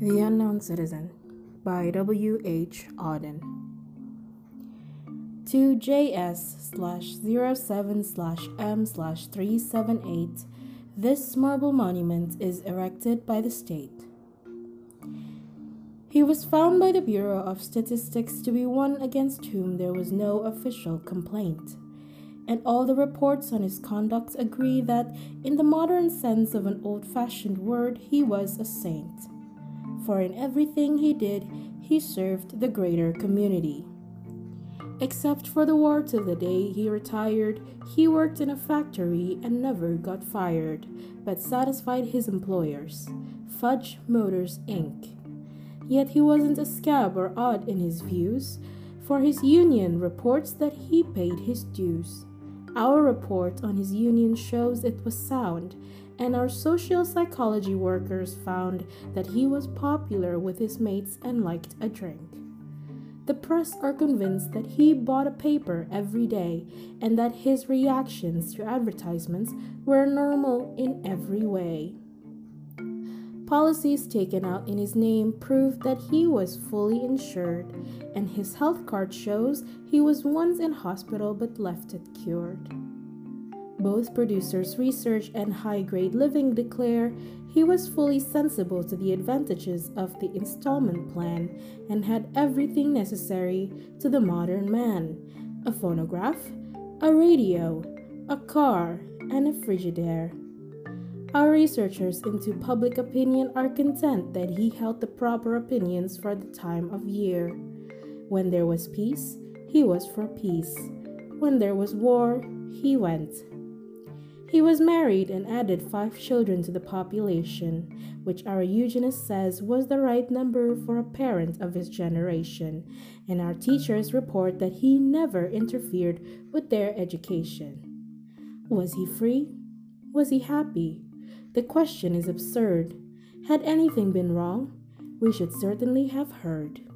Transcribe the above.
The Unknown Citizen by W. H. Auden. To JS slash 07 slash M slash 378, this marble monument is erected by the state. He was found by the Bureau of Statistics to be one against whom there was no official complaint and all the reports on his conduct agree that, in the modern sense of an old fashioned word, he was a saint for in everything he did, he served the greater community. Except for the war till the day he retired, he worked in a factory and never got fired, but satisfied his employers, Fudge Motors Inc. Yet he wasn't a scab or odd in his views, for his union reports that he paid his dues. Our report on his union shows it was sound, and our social psychology workers found that he was popular with his mates and liked a drink. The press are convinced that he bought a paper every day and that his reactions to advertisements were normal in every way. Policies taken out in his name prove that he was fully insured, and his health card shows he was once in hospital but left it cured. Both producers' research and high grade living declare he was fully sensible to the advantages of the installment plan and had everything necessary to the modern man a phonograph, a radio, a car, and a Frigidaire. Our researchers into public opinion are content that he held the proper opinions for the time of year. When there was peace, he was for peace. When there was war, he went. He was married and added five children to the population, which our eugenist says was the right number for a parent of his generation, and our teachers report that he never interfered with their education. Was he free? Was he happy? The question is absurd. Had anything been wrong, we should certainly have heard.